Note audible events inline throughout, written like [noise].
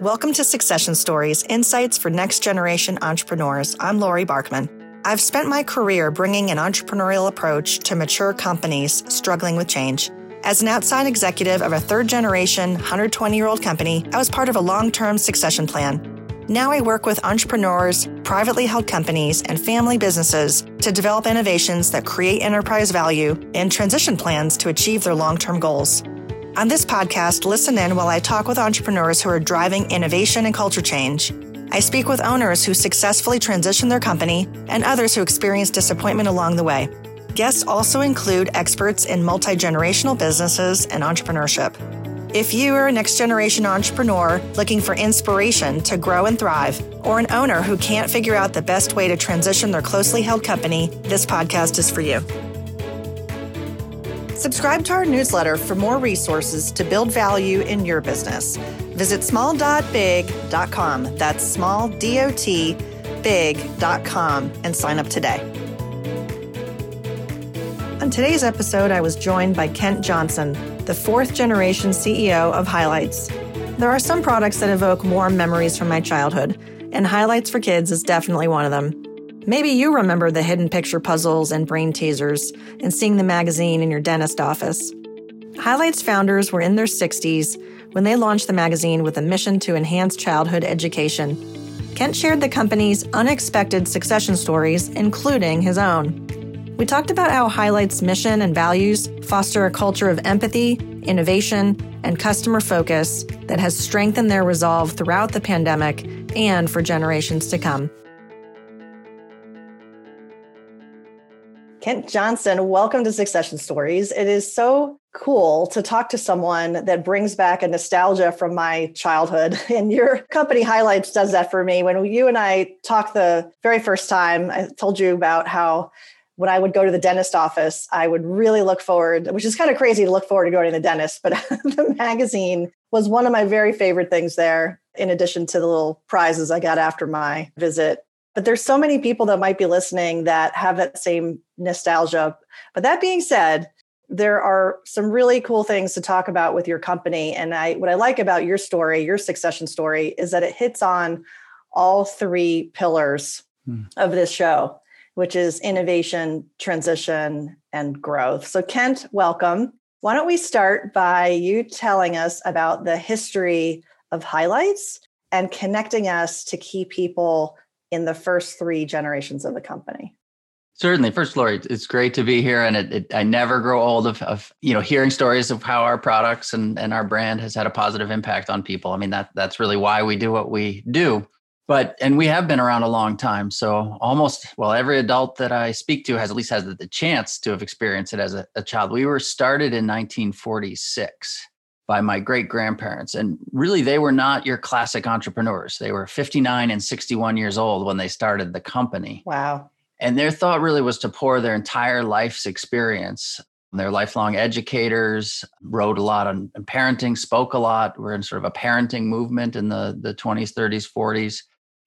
Welcome to Succession Stories Insights for Next Generation Entrepreneurs. I'm Lori Barkman. I've spent my career bringing an entrepreneurial approach to mature companies struggling with change. As an outside executive of a third generation, 120 year old company, I was part of a long term succession plan. Now I work with entrepreneurs, privately held companies, and family businesses to develop innovations that create enterprise value and transition plans to achieve their long term goals. On this podcast, listen in while I talk with entrepreneurs who are driving innovation and culture change. I speak with owners who successfully transition their company and others who experience disappointment along the way. Guests also include experts in multi generational businesses and entrepreneurship. If you are a next generation entrepreneur looking for inspiration to grow and thrive, or an owner who can't figure out the best way to transition their closely held company, this podcast is for you. Subscribe to our newsletter for more resources to build value in your business. Visit small.big.com. That's small, D O T, big.com, and sign up today. On today's episode, I was joined by Kent Johnson, the fourth generation CEO of Highlights. There are some products that evoke warm memories from my childhood, and Highlights for Kids is definitely one of them. Maybe you remember the hidden picture puzzles and brain teasers and seeing the magazine in your dentist office. Highlights founders were in their 60s when they launched the magazine with a mission to enhance childhood education. Kent shared the company's unexpected succession stories, including his own. We talked about how Highlight's mission and values foster a culture of empathy, innovation, and customer focus that has strengthened their resolve throughout the pandemic and for generations to come. Kent Johnson, welcome to Succession Stories. It is so cool to talk to someone that brings back a nostalgia from my childhood. [laughs] And your company highlights does that for me. When you and I talked the very first time, I told you about how when I would go to the dentist office, I would really look forward, which is kind of crazy to look forward to going to the dentist, but [laughs] the magazine was one of my very favorite things there, in addition to the little prizes I got after my visit. But there's so many people that might be listening that have that same nostalgia. But that being said, there are some really cool things to talk about with your company. And I what I like about your story, your succession story, is that it hits on all three pillars hmm. of this show which is innovation, transition, and growth. So, Kent, welcome. Why don't we start by you telling us about the history of highlights and connecting us to key people in the first three generations of the company? Certainly. First, Lori, it's great to be here, and it, it, I never grow old of, of, you know hearing stories of how our products and, and our brand has had a positive impact on people. I mean that that's really why we do what we do but and we have been around a long time so almost well every adult that i speak to has at least has the chance to have experienced it as a, a child we were started in 1946 by my great grandparents and really they were not your classic entrepreneurs they were 59 and 61 years old when they started the company wow and their thought really was to pour their entire life's experience they're lifelong educators, wrote a lot on parenting, spoke a lot. We're in sort of a parenting movement in the, the 20s, 30s, 40s.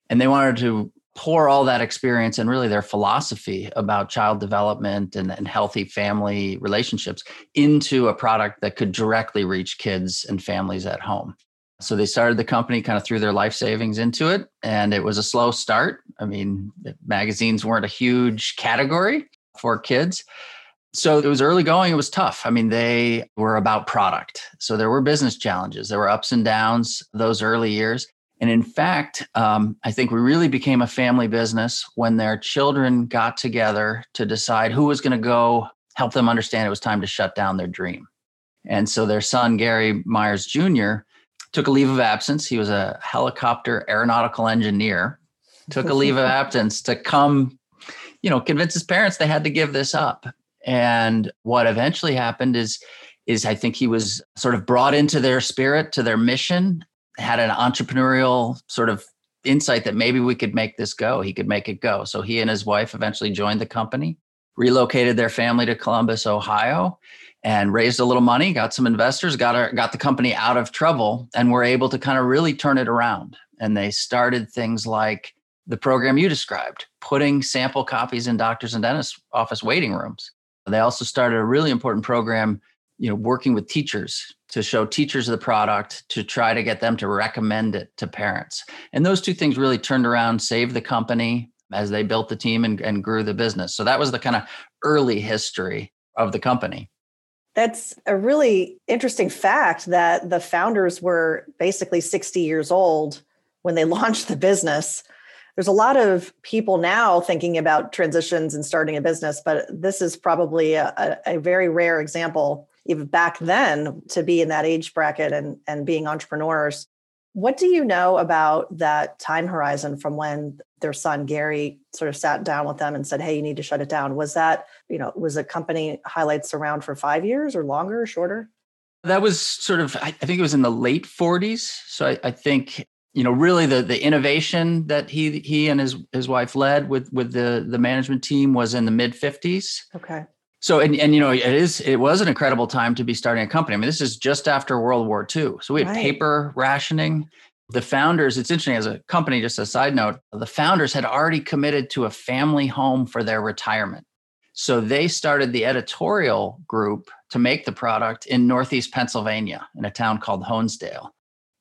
And they wanted to pour all that experience and really their philosophy about child development and, and healthy family relationships into a product that could directly reach kids and families at home. So they started the company, kind of threw their life savings into it. And it was a slow start. I mean, magazines weren't a huge category for kids. So it was early going. It was tough. I mean, they were about product. So there were business challenges, there were ups and downs those early years. And in fact, um, I think we really became a family business when their children got together to decide who was going to go help them understand it was time to shut down their dream. And so their son, Garry Myers Jr., took a leave of absence. He was a helicopter aeronautical engineer, took a leave of [laughs] absence to come, you know, convince his parents they had to give this up. And what eventually happened is, is I think he was sort of brought into their spirit, to their mission, had an entrepreneurial sort of insight that maybe we could make this go. He could make it go. So he and his wife eventually joined the company, relocated their family to Columbus, Ohio, and raised a little money, got some investors, got our, got the company out of trouble, and were able to kind of really turn it around. And they started things like the program you described, putting sample copies in doctors and dentists' office waiting rooms. They also started a really important program you know working with teachers to show teachers the product to try to get them to recommend it to parents. And those two things really turned around saved the company as they built the team and, and grew the business. So that was the kind of early history of the company. That's a really interesting fact that the founders were basically 60 years old when they [laughs] launched the business. There's a lot of people now thinking about transitions and starting a business, but this is probably a, a, a very rare example, even back then, to be in that age bracket and, and being entrepreneurs. What do you know about that time horizon from when their son Garry sort of sat down with them and said, "Hey, you need to shut it down"? Was that you know was a company highlights around for five years or longer or shorter? That was sort of I think it was in the late 40s. So I, I think you know really the the innovation that he he and his his wife led with with the the management team was in the mid 50s. Okay. So and and you know it is it was an incredible time to be starting a company. I mean this is just after World War II. So we had right. paper rationing. The founders, it's interesting as a company, just a side note, the founders had already committed to a family home for their retirement. So they started the editorial group to make the product in Northeast Pennsylvania in a town called Honesdale.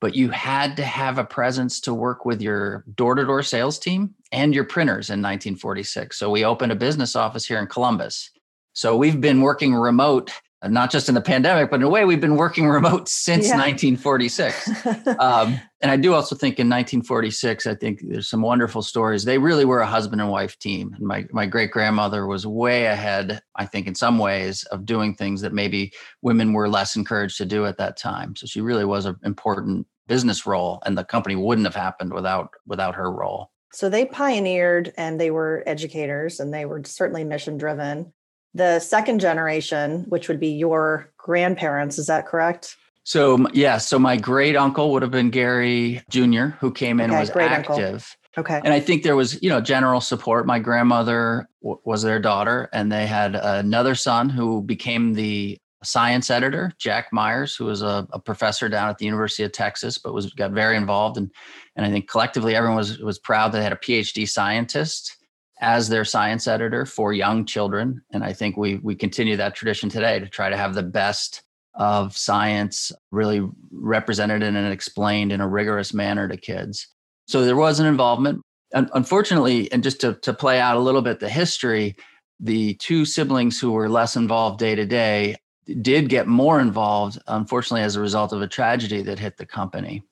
But you had to have a presence to work with your door to door sales team and your printers in 1946. So we opened a business office here in Columbus. So we've been working remote, not just in the pandemic, but in a way we've been working [laughs] remote since yeah. 1946. [laughs] um, and I do also think in 1946, I think there's some wonderful stories. They really were a husband and wife team. And my, my great grandmother was way ahead, I think, in some ways, of doing things that maybe women were less encouraged to do at that time. So she really was an important business role, and the company wouldn't have happened without without her role. So they pioneered and they were educators and they were certainly mission driven the second generation, which would be your grandparents, is that correct? So yeah, so my great uncle would have been Garry Jr., who came in okay, and was active. Uncle. Okay. And I think there was, you know, general support. My grandmother w- was their daughter, and they had another son who became the science editor, Jack Myers, who was a, a, professor down at the University of Texas, but was got very involved. And and I think collectively everyone was was proud that they had a PhD scientist as their science editor for young children. And I think we we continue that tradition today to try to have the best of science really represented and explained in a rigorous manner to kids. So there was an involvement. Unfortunately, and just to, to play out a little bit the history, the two siblings who were less involved day to day did get more involved, unfortunately, as a result of a tragedy that hit the company.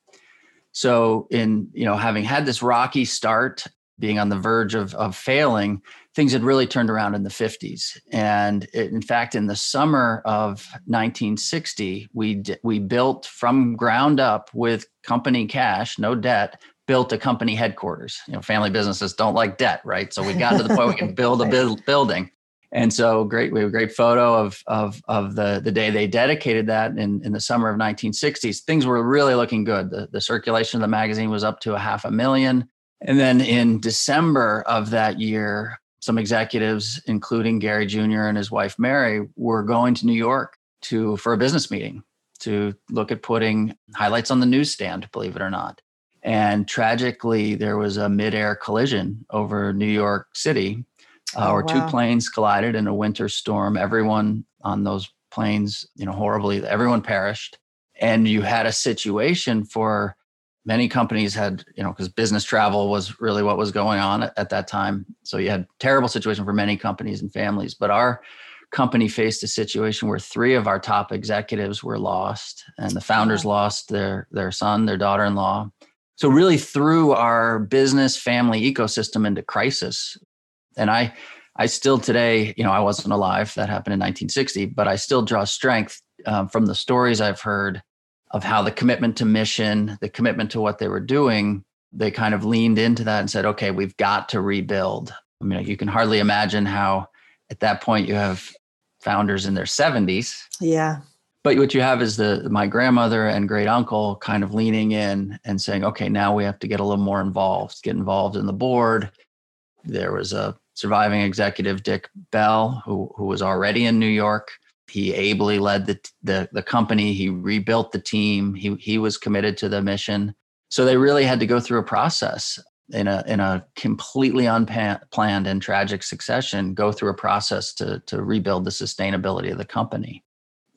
So, in you know, having had this rocky start being on the verge of, of failing, things had really turned around in the 50s. And it, in fact, in the summer of 1960, we, we built from ground up with company cash, no debt, built a company headquarters. You know, family businesses don't like debt, right? So we got to the point we can [laughs] build a right. building. And so great, we have a great photo of, of, of the, the day they dedicated that in, in the summer of 1960s. Things were really looking good. The, the circulation of the magazine was up to a half a million. And then in December of that year, some executives, including Garry Jr. and his wife Mary, were going to New York to for a business meeting to look at putting highlights on the newsstand, believe it or not. And tragically, there was a midair collision over New York City, uh, oh, where wow. two planes collided in a winter storm. Everyone on those planes, you know, horribly, everyone perished. And you had a situation for many companies had you know because business travel was really what was going on at, at, that time. So you had terrible situation for many companies and families but our company faced a situation where three of our top executives were lost and the founders lost their their son their daughter-in-law. So really threw our business family ecosystem into crisis. And i i still today you know i wasn't alive. That happened in 1960 but i still draw strength um, from the stories i've heard of how the commitment to mission, the commitment to what they were doing, they kind of leaned into that and said, okay, we've got to rebuild. I mean, you can hardly imagine how at that point you have founders in their 70s. Yeah. But what you have is the my grandmother and great uncle kind of leaning in and saying, okay, now we have to get a little more involved, get involved in the board. There was a surviving executive, Dick Bell, who, who was already in New York he ably led the, the, the company. He rebuilt the team. He he was committed to the mission. So they really had to go through a process in a in a completely unplanned and tragic succession. Go through a process to to rebuild the sustainability of the company.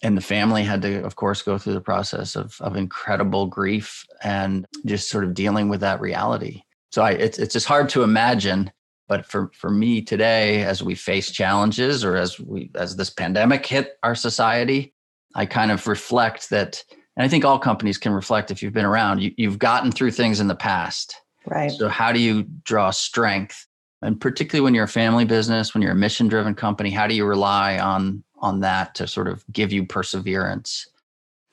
and the family had to of course go through the process of of incredible grief and just sort of dealing with that reality so I, it's it's just hard to imagine but for for me today as we face challenges or as we as this pandemic hit our society i kind of reflect that and i think all companies can reflect if you've been around you, you've gotten through things in the past. Right. So how do you draw strength? And particularly when you're a family business when you're a mission driven company how do you rely on on that to sort of give you perseverance?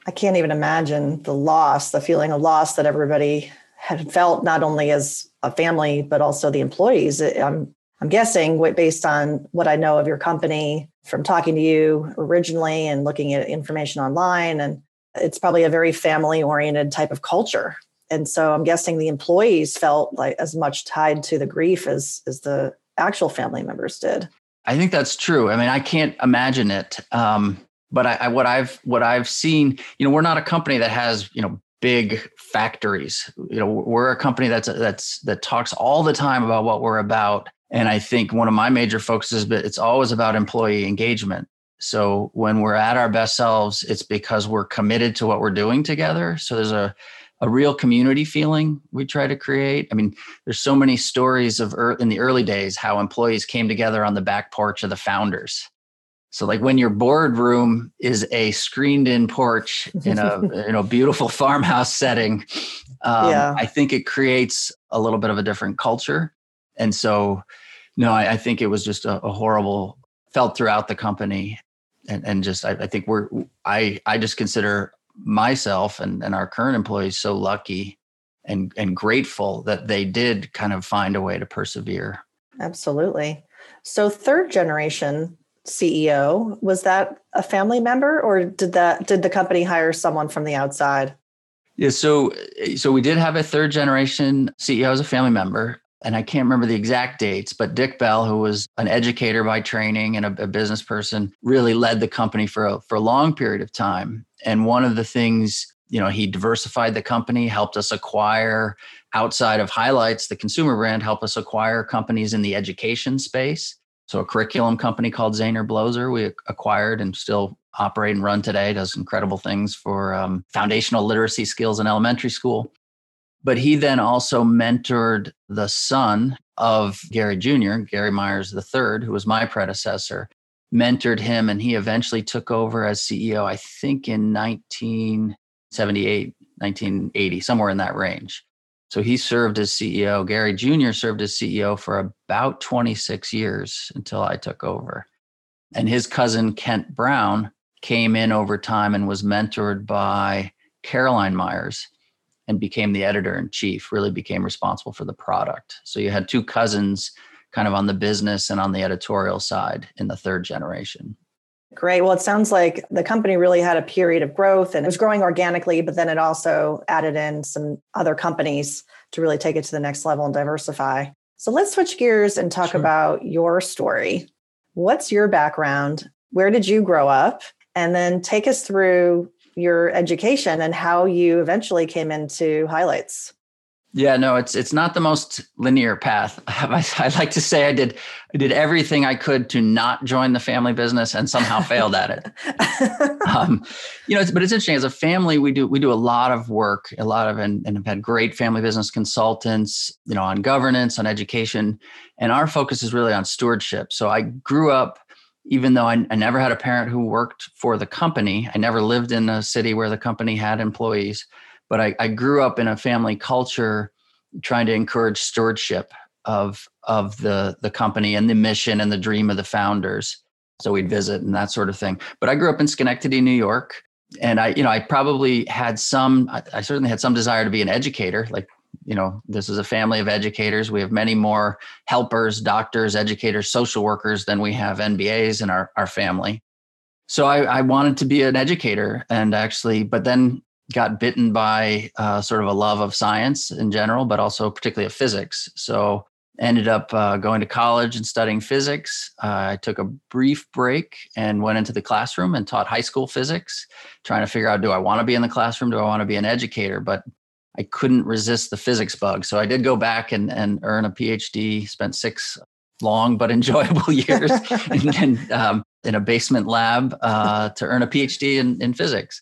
I can't even imagine the loss, the feeling of loss that everybody had felt, not only as a family, but also the employees. I'm, I'm guessing, based on what I know of your company from talking to you originally and looking at information online, and it's probably a very family oriented type of culture. And so I'm guessing the employees felt like as much tied to the grief as, as the actual family members did. I think that's true. I mean, I can't imagine it. Um, but I, I, what I've what I've seen, you know, we're not a company that has you know big factories. You know, we're a company that's that's that talks all the time about what we're about. And I think one of my major focuses, but it's always about employee engagement. So when we're at our best selves, it's because we're committed to what we're doing together. So there's a a real community feeling we try to create. I mean, there's so many stories of er, in the early days how employees came together on the back porch of the founders. So like when your boardroom is a screened in porch in a [laughs] you know beautiful farmhouse setting, um, yeah. I think it creates a little bit of a different culture. And so, no, I, I think it was just a, a, horrible felt throughout the company, and and just I, I think we're I I just consider myself and, and our current employees so lucky and, and grateful that they did kind of find a way to persevere. Absolutely. So third generation CEO, was that a family member or did that did the company hire someone from the outside? Yeah, so eh, so we did have a third generation CEO as a family member and I can't remember the exact dates, but Dick Bell, who was an educator by training and a, a, business person, really led the company for a, for a long period of time. And one of the things, you know, he diversified the company, helped us acquire outside of highlights, the consumer brand, helped us acquire companies in the education space. So a curriculum company called Zaner Bloser, we acquired and still operate and run today, does incredible things for um, foundational literacy skills in elementary school. But he then also mentored the son of Garry Jr., Garry Myers III, who was my predecessor, mentored him, and he eventually took over as CEO, I think in 1978, 1980, somewhere in that range. So he served as CEO. Garry Jr. served as CEO for about 26 years until I took over. And his cousin, Kent Brown, came in over time and was mentored by Caroline Myers and became the editor in chief, really became responsible for the product. So you had two cousins kind of on the business and on the editorial side in the third generation. Great. Well, it sounds like the company really had a period of growth and it was growing organically, but then it also added in some other companies to really take it to the next level and diversify. So let's switch gears and talk sure. about your story. What's your background? Where did you grow up? And then take us through your education and how you eventually came into highlights. Yeah, no, it's it's not the most linear path. [laughs] I, I, like to say I did I did everything I could to not join the family business and somehow failed at it. [laughs] Um, you know, it's, but it's interesting. As a family, we do we do a lot of work, a lot of and, and have had great family business consultants. You know, on governance, on education, and our focus is really on stewardship. So I grew up even though I, I, never had a parent who worked for the company, I never lived in a city where the company had employees, but I, I grew up in a family culture trying to encourage stewardship of of the the company and the mission and the dream of the founders. So we'd visit and that sort of thing. But I grew up in Schenectady, New York, and I, you know, I probably had some. I, I certainly had some desire to be an educator, like you know this is a family of educators we have many more helpers doctors educators social workers than we have mbas in our, our family so I, I wanted to be an educator and actually but then got bitten by uh, sort of a love of science in general but also particularly of physics so ended up uh, going to college and studying physics uh, i took a brief break and went into the classroom and taught high school physics trying to figure out do i want to be in the classroom do i want to be an educator but I couldn't resist the physics bug. So I did go back and, and earn a PhD, spent six long but [laughs] enjoyable years. [laughs] and, and um, in a basement lab uh, to earn a PhD in, in physics.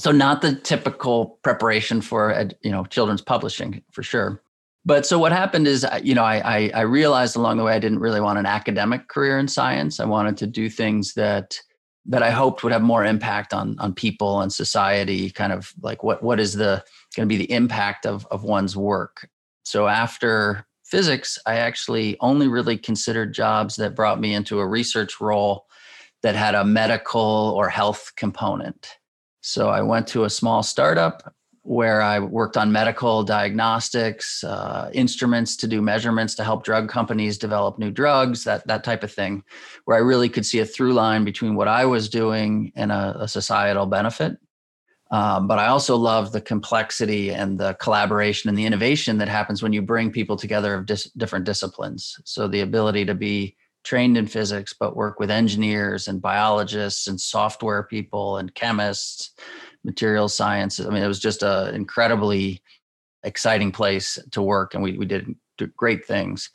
So not the typical preparation for uh, you know children's publishing for sure. But so what happened is, uh, you know, I, I, I realized along the way I didn't really want an academic career in science. I wanted to do things that that I hoped would have more impact on on people and society. Kind of like what what is the going to be the impact of of one's work. So after physics, I actually only really considered jobs that brought me into a research role that had a medical or health component. So I went to a small startup where I worked on medical diagnostics, uh, instruments to do measurements to help drug companies develop new drugs, that that type of thing, where I really could see a through line between what I was doing and a, a societal benefit. Um, but I also love the complexity and the collaboration and the innovation that happens when you bring people together of dis- different disciplines. So the ability to be trained in physics, but work with engineers and biologists and software people and chemists material science. I mean, it was just an incredibly exciting place to work, and we we did great things.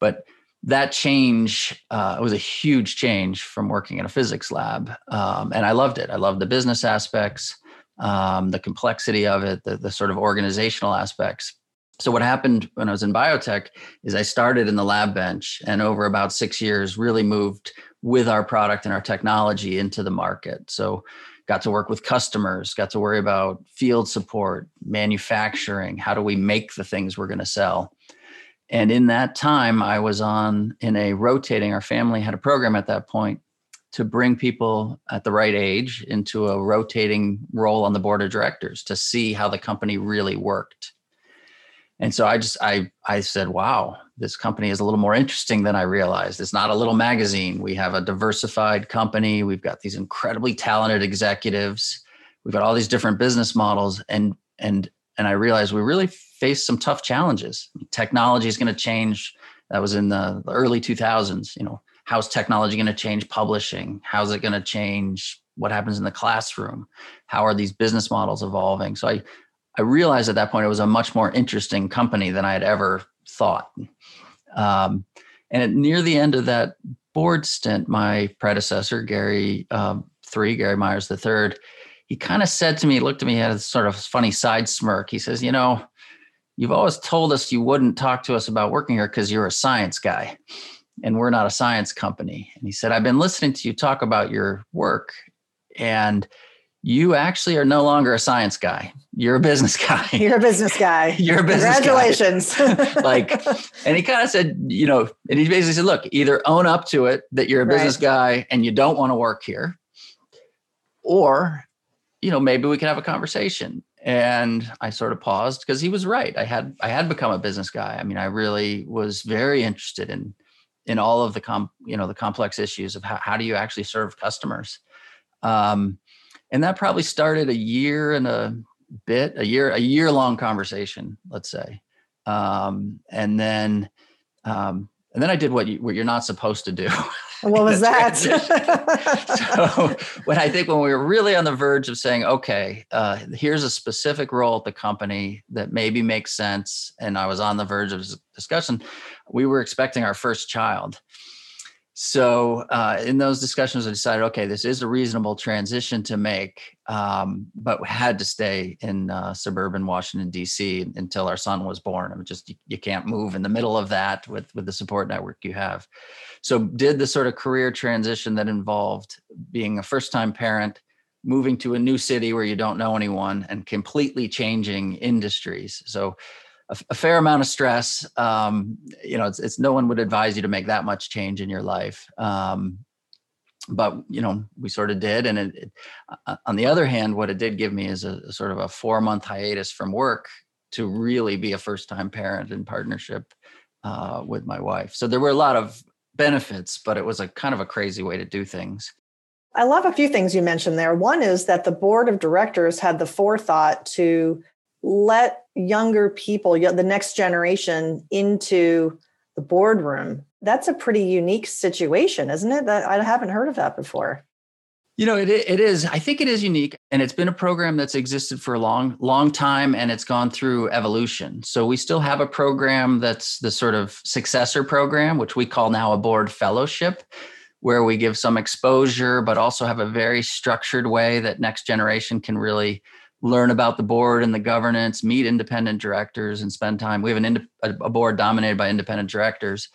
But that change uh, was a huge change from working in a physics lab, um, and I loved it. I loved the business aspects, um, the complexity of it, the, the sort of organizational aspects. So what happened when I was in biotech is I started in the lab bench, and over about six years, really moved with our product and our technology into the market. So got to work with customers, got to worry about field support, manufacturing, how do we make the things we're going to sell. And in that time, I was on in a rotating, our family had a program at that point to bring people at the right age into a rotating role on the board of directors to see how the company really worked. And so I just I I said, wow, this company is a little more interesting than I realized. It's not a little magazine. We have a diversified company. We've got these incredibly talented executives. We've got all these different business models, and and and I realized we really face some tough challenges. Technology is going to change. That was in the early 2000s. You know, how's technology going to change publishing? How's it going to change what happens in the classroom? How are these business models evolving? So I I realized at that point it was a much more interesting company than I had ever thought. Um, and at near the end of that board stint, my predecessor, Garry um, three, Garry Myers the third, he kind of said to me, looked at me, had a sort of funny side smirk. He says, "You know, you've always told us you wouldn't talk to us about working here because you're a science guy, and we're not a science company." And he said, "I've been listening to you talk about your work, and." You actually are no longer a science guy. You're a business [laughs] guy. You're a business guy. [laughs] You're a business guy. Congratulations. [laughs] like, and he kind of said, you know, and he basically said, look, either own up to it that you're a business right. guy and you don't want to work here, or, you know, maybe we can have a conversation. And I sort of paused because he was right. I had I had become a business guy. I mean, I really was very interested in in all of the com, you know, the complex issues of how, how do you actually serve customers. Um, and that probably started a year and a bit a year a year long conversation let's say. Um, and then um, and then i did what, you, what you're not supposed to do. What was [laughs] that? [laughs] So when i think when we were really on the verge of saying okay uh, here's a specific role at the company that maybe makes sense and i was on the verge of discussion we were expecting our first child so uh, in those discussions, I decided, okay, this is a reasonable transition to make, um, but had to stay in uh, suburban Washington D.C. until our son was born. I mean, just you, you, can't move in the middle of that with with the support network you have. So did the sort of career transition that involved being a first time parent, moving to a new city where you don't know anyone, and completely changing industries. So a, a fair amount of stress. Um, you know, it's, it's no one would advise you to make that much change in your life. Um, but you know, we sort of did. And it, it, uh, on the other hand, what it did give me is a, a sort of a four month hiatus from work to really be a first time parent in partnership uh, with my wife. So there were a lot of benefits, but it was a kind of a crazy way to do things. I love a few things you mentioned there. One is that the board of directors had the forethought to let younger people, the next generation, into the boardroom. That's a pretty unique situation, isn't it? That I haven't heard of that before. You know, it, it is. I think it is unique, and it's been a program that's existed for a long, long time, and it's gone through evolution. So we still have a program that's the sort of successor program, which we call now a board fellowship, where we give some exposure, but also have a very structured way that next generation can really learn about the board and the governance, meet independent directors, and spend time. We have an ind- a board dominated by independent directors,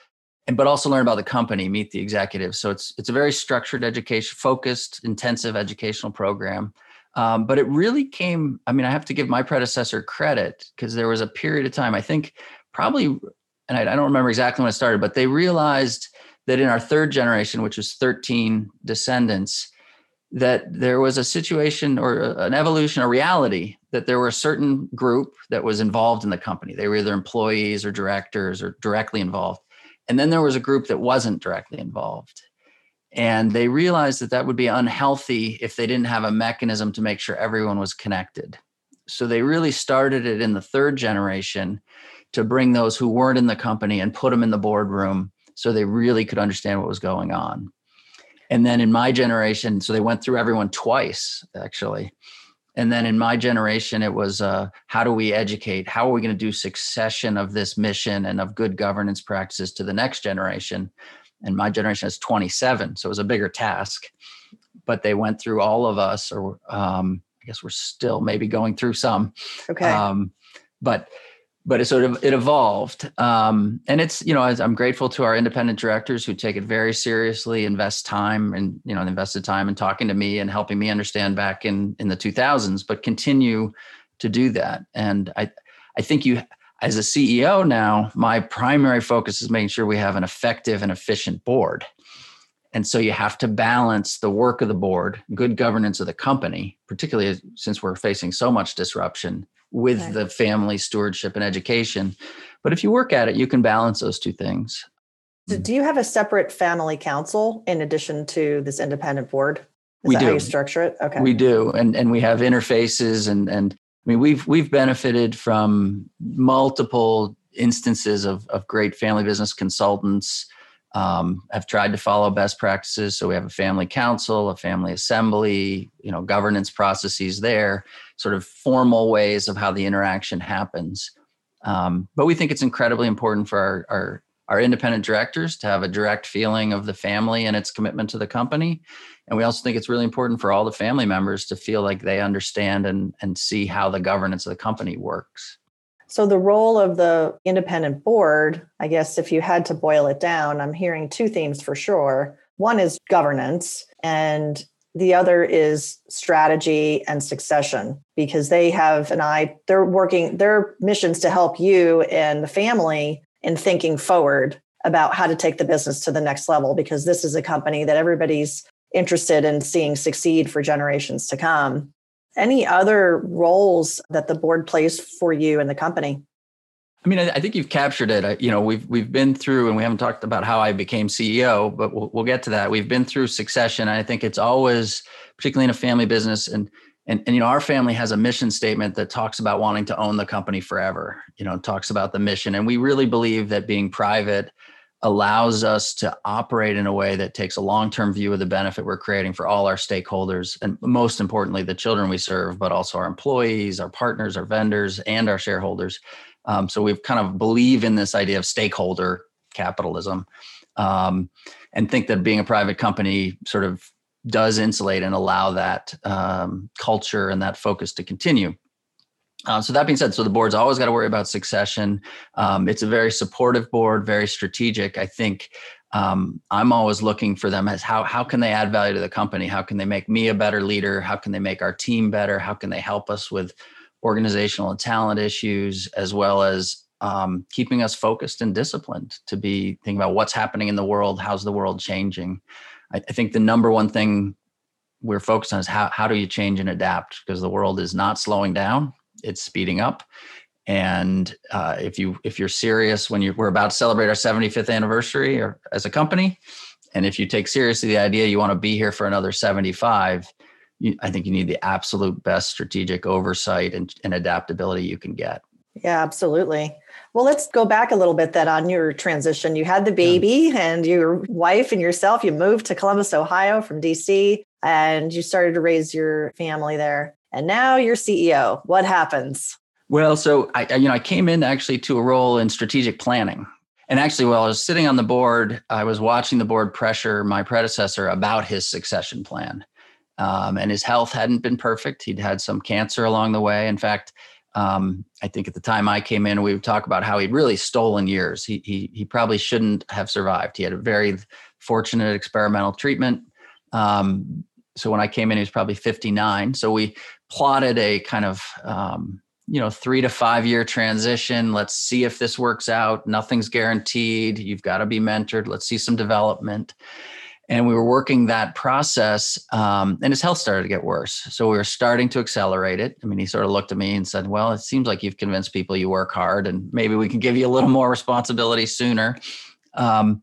and but also learn about the company, meet the executives. So it's it's a very structured education, focused, intensive educational program. Um, but it really came. I mean, I have to give my predecessor credit because there was a period of time. I think probably, and I, I don't remember exactly when it started, but they realized that in our third generation, which was 13 descendants, that there was a situation or an evolution, a reality that there were a certain group that was involved in the company. They were either employees or directors or directly involved. And then there was a group that wasn't directly involved. And they realized that that would be unhealthy if they didn't have a mechanism to make sure everyone was connected. So they really started it in the third generation to bring those who weren't in the company and put them in the boardroom so they really could understand what was going on. And then in my generation, so they went through everyone twice, actually. And then in my generation, it was uh, how do we educate? How are we going to do succession of this mission and of good governance practices to the next generation? And my generation is 27, so it was a bigger task. But they went through all of us, or um, I guess we're still maybe going through some. Okay. Um, but but it sort of it evolved. Um, and it's you know i'm grateful to our independent directors who take it very seriously invest time and you know invested time in talking to me and helping me understand back in in the 2000s but continue to do that. And i i think you as a ceo now my primary focus is making sure we have an effective and efficient board. And so you have to balance the work of the board good governance of the company particularly since we're facing so much disruption with okay. the family stewardship and education. But if you work at it, you can balance those two things. So mm. do you have a separate family council in addition to this independent board? Is we do. How you structure it? Okay. We do, and and we have interfaces, and and I mean we've we've benefited from multiple instances of of great family business consultants um, have tried to follow best practices. So we have a family council, a family assembly, you know, governance processes there, sort of formal ways of how the interaction happens. Um, but we think it's incredibly important for our, our, our independent directors to have a direct feeling of the family and its commitment to the company. And we also think it's really important for all the family members to feel like they understand and, and see how the governance of the company works. So, the role of the independent board, I guess, if you had to boil it down, I'm hearing two themes for sure. One is governance, and the other is strategy and succession because they have an eye, they're working, their missions to help you and the family in thinking forward about how to take the business to the next level because this is a company that everybody's interested in seeing succeed for generations to come. Any other roles that the board plays for you in the company? I mean, I, think you've captured it. You know, we've we've been through, and we haven't talked about how I became CEO, but we'll, we'll get to that. We've been through succession. and I think it's always, particularly in a family business, and and and you know, our family has a mission statement that talks about wanting to own the company forever. You know, talks about the mission, and we really believe that being private allows us to operate in a way that takes a long-term view of the benefit we're creating for all our stakeholders and most importantly the children we serve but also our employees our partners our vendors and our shareholders. Um, so we've kind of believe in this idea of stakeholder capitalism um, and think that being a private company sort of does insulate and allow that um, culture and that focus to continue uh, so that being said, so the board's always got to worry about succession. Um, it's a very supportive board, very strategic. I think um, I'm always looking for them as how how can they add value to the company? How can they make me a better leader? How can they make our team better? How can they help us with organizational and talent issues, as well as um, keeping us focused and disciplined to be thinking about what's happening in the world, how's the world changing. I, I think the number one thing we're focused on is how how do you change and adapt because the world is not slowing down it's speeding up. And uh, if you if you're serious when you we're about to celebrate our 75th anniversary or as a company and if you take seriously the idea you want to be here for another 75 you, i think you need the absolute best strategic oversight and, and adaptability you can get. Yeah absolutely. Well let's go back a little bit then on your transition. You had the baby yeah. and your wife and yourself you moved to columbus ohio from dc and you started to raise your family there and now you're CEO. What happens? Well, so I, you know, I came in actually to a role in strategic planning. and actually, while I was sitting on the board, I was watching the board pressure my predecessor about his succession plan. Um, and his health hadn't been perfect. He'd had some cancer along the way. In fact, um, I think at the time I came in, we would talk about how he'd really stolen years. He, he, he probably shouldn't have survived. He had a very fortunate experimental treatment. Um, so when I came in, he was probably 59. So we plotted a kind of um, you know three to five year transition. Let's see if this works out. Nothing's guaranteed. You've got to be mentored. Let's see some development. And we were working that process um, and his health started to get worse. So we were starting to accelerate it. I mean he sort of looked at me and said well it seems like you've convinced people you work hard and maybe we can give you a little more responsibility sooner. Um,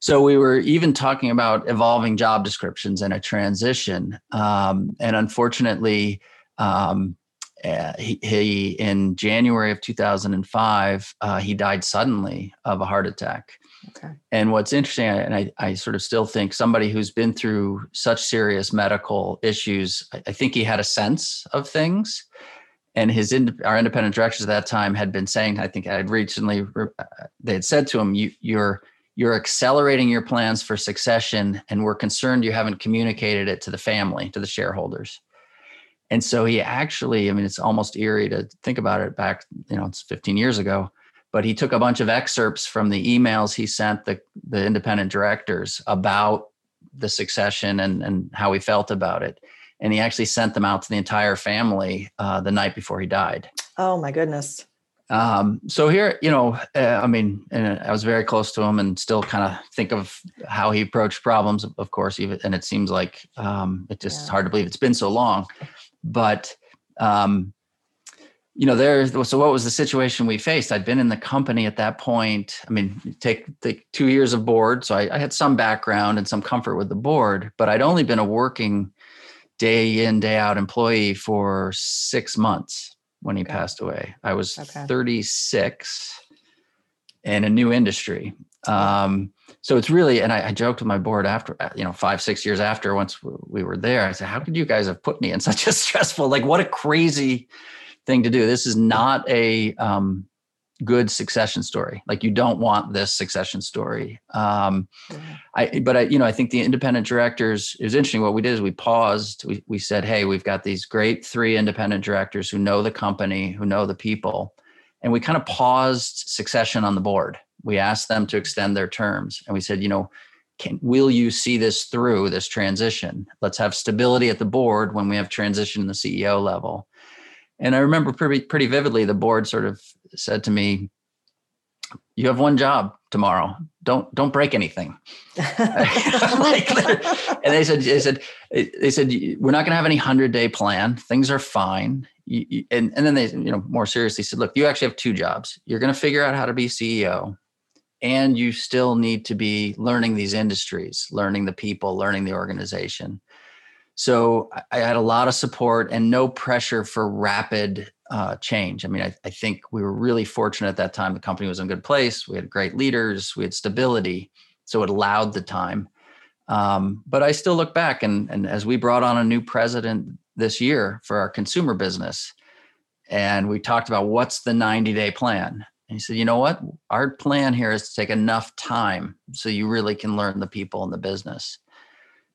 so we were even talking about evolving job descriptions and a transition um, and unfortunately um, uh, he, he, in January of 2005, uh, he died suddenly of a heart attack. Okay. And what's interesting, and I, I sort of still think somebody who's been through such serious medical issues, I, I think he had a sense of things. And his our independent directors at that time had been saying, I think I had recently uh, they had said to him, you, "You're you're accelerating your plans for succession, and we're concerned you haven't communicated it to the family, to the shareholders." And so he actually, I mean, it's almost eerie to think about it back, you know, it's 15 years ago, but he took a bunch of excerpts from the emails he sent the, the independent directors about the succession and, and how he felt about it. And he actually sent them out to the entire family uh, the night before he died. Oh, my goodness. Um, so here, you know, uh, I mean, and I was very close to him and still kind of think of how he approached problems, of course, even, and it seems like um, it just yeah. hard to believe it's been so long. But um, you know there so what was the situation we faced? I'd been in the company at that point i mean take take two years of board so I, I, had some background and some comfort with the board but i'd only been a working day in day out employee for six months when he okay. passed away i was okay. 36 in a new industry um, so it's really, and I, I, joked with my board after, uh, you know, five, six years after, once we were there, I said, how could you guys have put me in such a [laughs] stressful, like, what a crazy thing to do. This is not a um, good succession story. Like, you don't want this succession story. Um, I, but I, you know, I think the independent directors, it was interesting. What we did is we paused. We, we said, hey, we've got these great three independent directors who know the company, who know the people. And we kind of paused succession on the board we asked them to extend their terms and we said you know can, will you see this through this transition let's have stability at the board when we have transition in the ceo level and i remember pretty pretty vividly the board sort of said to me you have one job tomorrow. Don't don't break anything. [laughs] [laughs] Like, and they said they said they said we're not going to have any 100 day plan. Things are fine. You, you, and, and then they you know more seriously said look you actually have two jobs. You're going to figure out how to be ceo and you still need to be learning these industries, learning the people, learning the organization. So I had a lot of support and no pressure for rapid uh, change. I mean, I, I, think we were really fortunate at that time. The company was in good place. We had great leaders. We had stability. So it allowed the time. Um, but I still look back and, and as we brought on a new president this year for our consumer business, and we talked about what's the 90 day plan and he said, you know what? Our plan here is to take enough time so you really can learn the people in the business.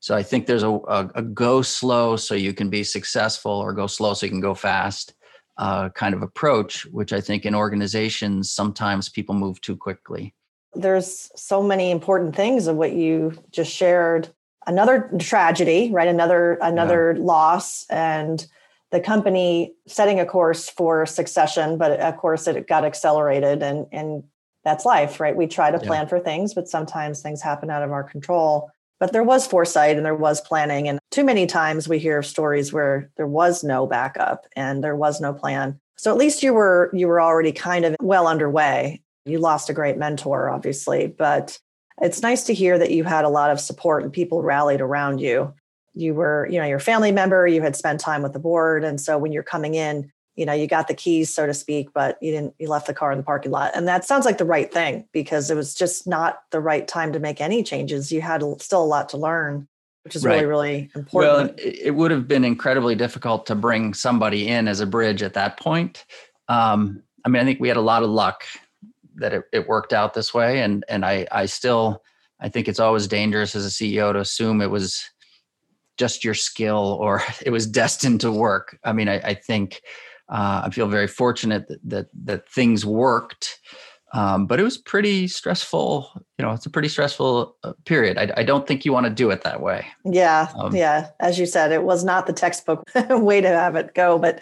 So I think there's a, a, a go slow so you can be successful or go slow so you can go fast uh, kind of approach, which I think in organizations, sometimes people move too quickly. There's so many important things of what you just shared. Another tragedy, right? Another another yeah. loss and the company setting a course for succession, but of course it got accelerated and and that's life, right? We try to plan yeah. for things, but sometimes things happen out of our control. But there was foresight and there was planning. And too many times we hear stories where there was no backup and there was no plan. So at least you were you were already kind of well underway. You lost a great mentor, obviously, but it's nice to hear that you had a lot of support and people rallied around you you were, you know, your family member, you had spent time with the board. And so when you're coming in, you know, you got the keys, so to speak, but you didn't, you left the car in the parking lot. And that sounds like the right thing because it was just not the right time to make any changes. You had still a lot to learn, which is right. really, really important. Well, it would have been incredibly difficult to bring somebody in as a bridge at that point. Um, I mean, I think we had a lot of luck that it, it worked out this way. And and I I still I think it's always dangerous as a CEO to assume it was just your skill or [laughs] it was destined to work. I mean, I, I think uh, I feel very fortunate that that, that things worked. Um, but it was pretty stressful. You know, it's a pretty stressful uh, period. I, I, don't think you want to do it that way. Yeah, um, yeah. As you said, it was not the textbook [laughs] way to have it go, but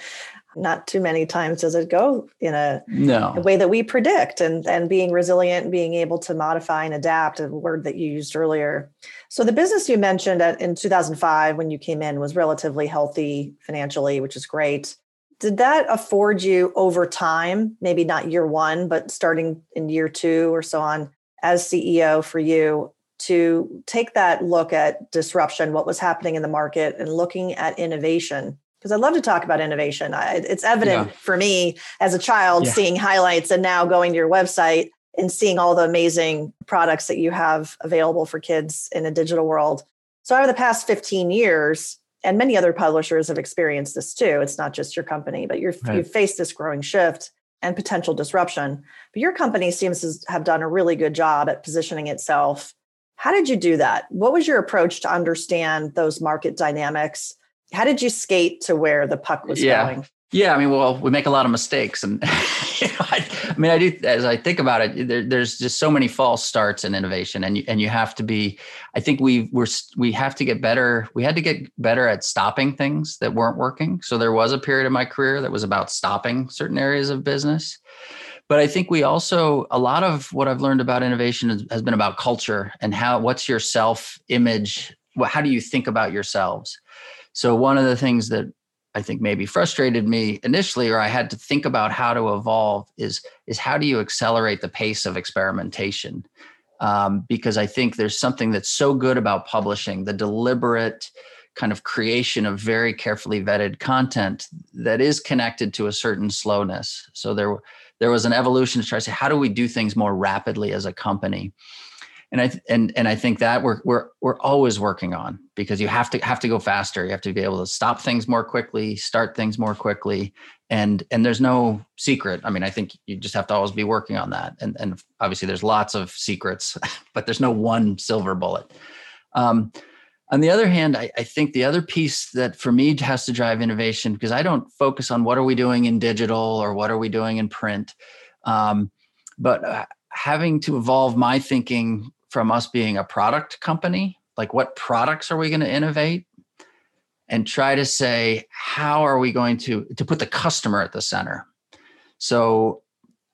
not too many times does it go in a, no. a way that we predict. And and being resilient, and being able to modify and adapt, a word that you used earlier. So the business you mentioned at, in 2005 when you came in was relatively healthy financially, which is great did that afford you over time maybe not year one but starting in year two or so on as ceo for you to take that look at disruption what was happening in the market and looking at innovation because i love to talk about innovation I, it's evident yeah. for me as a child yeah. seeing highlights and now going to your website and seeing all the amazing products that you have available for kids in a digital world so over the past 15 years and many other publishers have experienced this too. It's not just your company, but you're, right. you've faced this growing shift and potential disruption. But your company seems to have done a really good job at positioning itself. How did you do that? What was your approach to understand those market dynamics? How did you skate to where the puck was yeah. going? Yeah, I mean, well, we make a lot of mistakes, and [laughs] I, mean, I do. As I think about it, there, there's just so many false starts in innovation, and you, and you have to be. I think we were we have to get better. We had to get better at stopping things that weren't working. So there was a period of my career that was about stopping certain areas of business. But I think we also a lot of what I've learned about innovation has, has been about culture and how what's your self image. How do you think about yourselves? So one of the things that I think maybe frustrated me initially, or I had to think about how to evolve is is how do you accelerate the pace of experimentation? Um, because I think there's something that's so good about publishing, the deliberate kind of creation of very carefully vetted content that is connected to a certain slowness. So there, there was an evolution to try to say, how do we do things more rapidly as a company? And I and and I think that we're we're we're always working on because you have to have to go faster. You have to be able to stop things more quickly, start things more quickly, and and there's no secret. I mean, I think you just have to always be working on that. And and obviously, there's lots of secrets, [laughs] but there's no one silver bullet. Um, on the other hand, I, I think the other piece that for me has to drive innovation because I don't focus on what are we doing in digital or what are we doing in print, um, but uh, having to evolve my thinking from us being a product company? Like what products are we going to innovate? And try to say how are we going to to put the customer at the center? So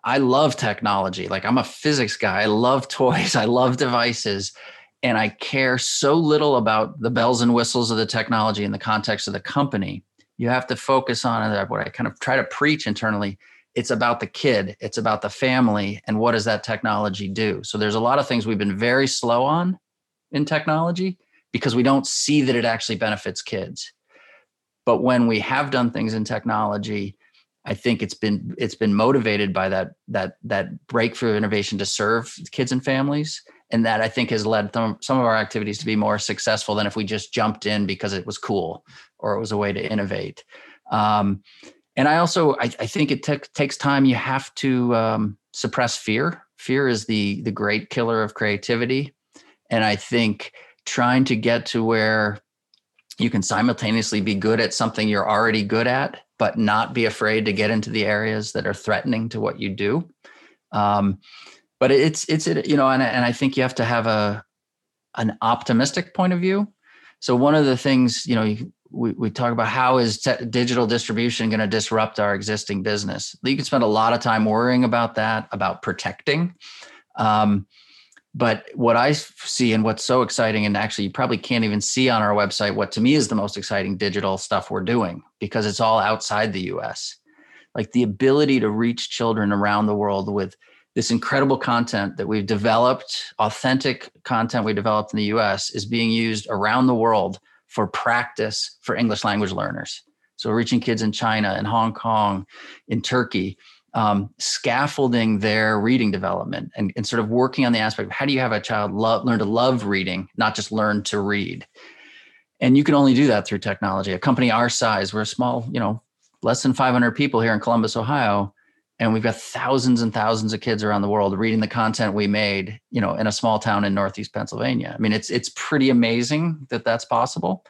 i love technology. Like i'm a physics guy. I love toys. [laughs] I love devices. And i care so little about the bells and whistles of the technology in the context of the company. You have to focus on what i kind of try to preach internally it's about the kid it's about the family and what does that technology do? So there's a lot of things we've been very slow on in technology because we don't see that it actually benefits kids. But when we have done things in technology i think it's been it's been motivated by that that that breakthrough innovation to serve kids and families. And that i think has led some, some of our activities to be more successful than if we just jumped in because it was cool or it was a way to innovate. Um, and I also I, I think it takes time. You have to um, suppress fear. Fear is the the great killer of creativity, and I think trying to get to where you can simultaneously be good at something you're already good at, but not be afraid to get into the areas that are threatening to what you do. Um, but it's it's it, you know, and and I think you have to have a an optimistic point of view. So one of the things you know you, we, we talk about how is te- digital distribution going to disrupt our existing business. You can spend a lot of time worrying about that about protecting. Um, but what i see and what's so exciting and actually you probably can't even see on our website what to me is the most exciting digital stuff we're doing because it's all outside the us like the ability to reach children around the world with this incredible content that we've developed authentic content we developed in the us is being used around the world for practice for English language learners. So reaching kids in China in Hong Kong, in Turkey, um, scaffolding their reading development and, and sort of working on the aspect of how do you have a child love, learn to love reading, not just learn to read. And you can only do that through technology. A company our size, we're a small, you know, less than 500 people here in Columbus, Ohio. And we've got thousands and thousands of kids around the world reading the content we made you know in a small town in northeast pennsylvania. I mean it's it's pretty amazing that that's possible.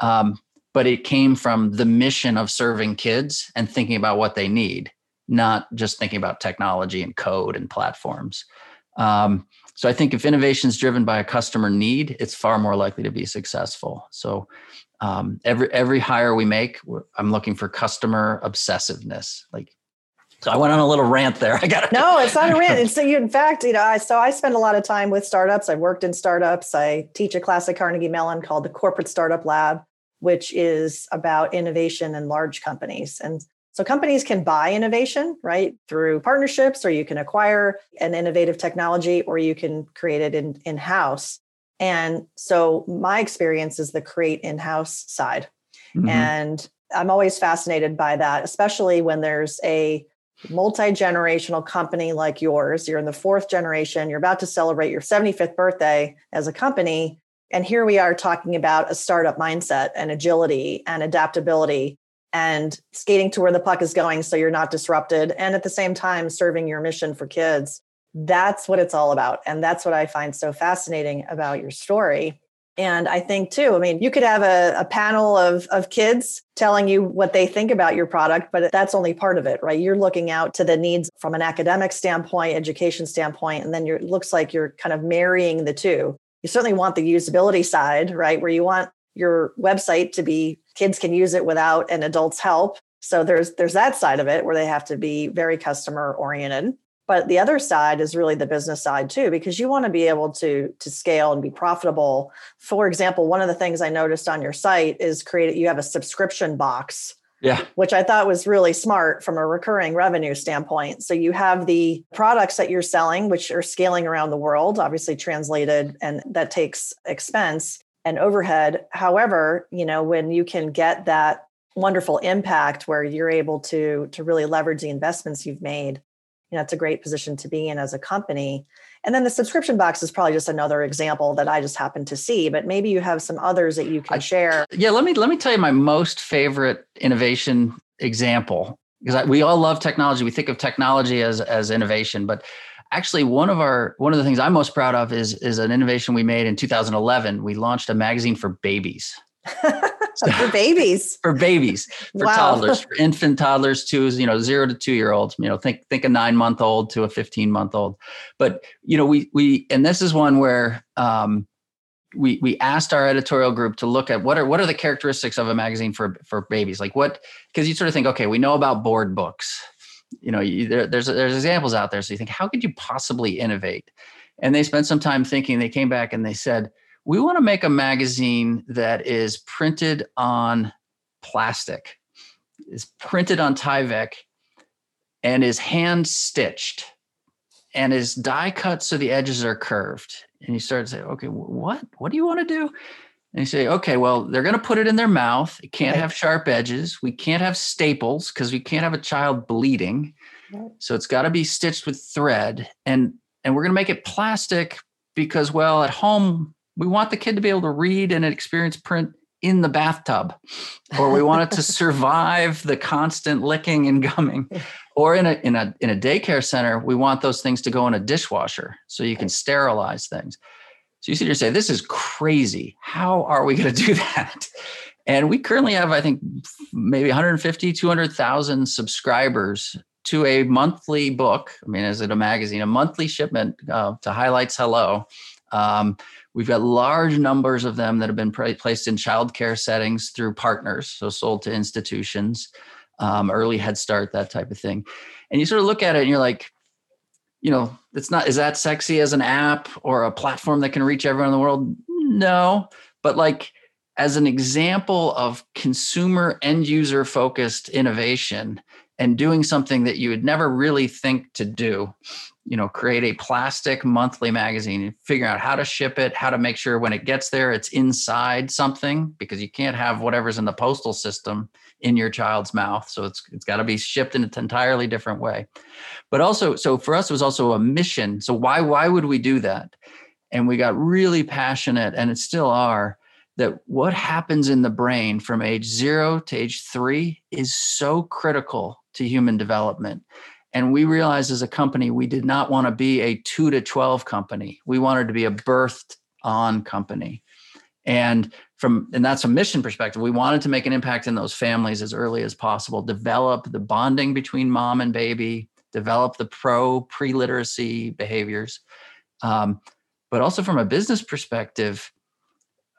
Um, but it came from the mission of serving kids and thinking about what they need not just thinking about technology and code and platforms. Um, so i think if innovation is driven by a customer need it's far more likely to be successful. So um, every every hire we make i'm looking for customer obsessiveness like so I went on a little rant there. [laughs] I got it. no, it's not a rant. It's so you, in fact, you know, I, so I spend a lot of time with startups. I've worked in startups. I teach a class at Carnegie Mellon called the Corporate Startup Lab, which is about innovation in large companies. And so companies can buy innovation, right, through partnerships, or you can acquire an innovative technology, or you can create it in in house. And so my experience is the create in house side, mm-hmm. and I'm always fascinated by that, especially when there's a multi generational company like yours, you're in the fourth generation, you're about to celebrate your 75th birthday as a company. And here we are talking about a startup mindset and agility and adaptability and skating to where the puck is going so you're not disrupted. And at the same time, serving your mission for kids. That's what it's all about. And that's what I find so fascinating about your story. And I think too, I mean, you could have a, a, panel of, of kids telling you what they think about your product, but that's only part of it, right? You're looking out to the needs from an academic standpoint, education standpoint, and then it looks like you're kind of marrying the two. You certainly want the usability side, right? Where you want your website to be kids can use it without an adult's help. So there's there's that side of it where they have to be very customer oriented. But the other side is really the business side too, because you want to be able to to scale and be profitable. For example, one of the things I noticed on your site is created you have a subscription box. Yeah. Which I thought was really smart from a recurring revenue standpoint. So you have the products that you're selling, which are scaling around the world, obviously translated, and that takes expense and overhead. However, you know, when you can get that wonderful impact where you're able to to really leverage the investments you've made you know it's a great position to be in as a company. And then the subscription box is probably just another example that i just happened to see but maybe you have some others that you can share. Yeah let me let me tell you my most favorite innovation example because we all love technology. We think of technology as as innovation but actually one of our one of the things i'm most proud of is is an innovation we made in 2011 we launched a magazine for babies for babies. [laughs] For babies. For wow. toddlers. For infant toddlers to you know zero to two year olds you know think think a nine month old to a 15 month old but you know we we and this is one where um we we asked our editorial group to look at what are what are the characteristics of a magazine for for babies? Like what because you sort of think okay we know about board books. You know you, there, there's there's examples out there so you think how could you possibly innovate? And they spent some time thinking. They came back and they said we want to make a magazine that is printed on plastic, is printed on Tyvek, and is hand stitched and is die cut so the edges are curved. And you start to say, okay, what? What do you want to do? And you say, okay, well, they're going to put it in their mouth. It can't have sharp edges. We can't have staples because we can't have a child bleeding. So it's got to be stitched with thread. And and we're going to make it plastic because, well, at home we want the kid to be able to read and experience print in the bathtub or we want it to [laughs] survive the constant licking and gumming. Or in a in a in a daycare center we want those things to go in a dishwasher so you can sterilize things. So you see and say this is crazy. How are we going [laughs] to do that? And we currently have i think maybe 150 200,000 subscribers to a monthly book. I mean is it a magazine? A monthly shipment uh, to highlights hello. Um, We've got large numbers of them that have been placed in childcare settings through partners, so sold to institutions, um, early Head Start, that type of thing. And you sort of look at it and you're like, you know, it's not, is that sexy as an app or a platform that can reach everyone in the world? No. But like, as an example of consumer end user focused innovation and doing something that you would never really think to do you know create a plastic monthly magazine and figure out how to ship it how to make sure when it gets there it's inside something because you can't have whatever's in the postal system in your child's mouth. So it's it's got to be shipped in an entirely different way. But also so for us it was also a mission. So why why would we do that? And we got really passionate and it still are that what happens in the brain from age 0 to age 3 is so critical to human development And we realized as a company, we did not want to be a two to 12 company. We wanted to be a birthed on company. And from and that's a mission perspective we wanted to make an impact in those families as early as possible develop the bonding between mom and baby develop the pro pre-literacy behaviors um, but also from a business perspective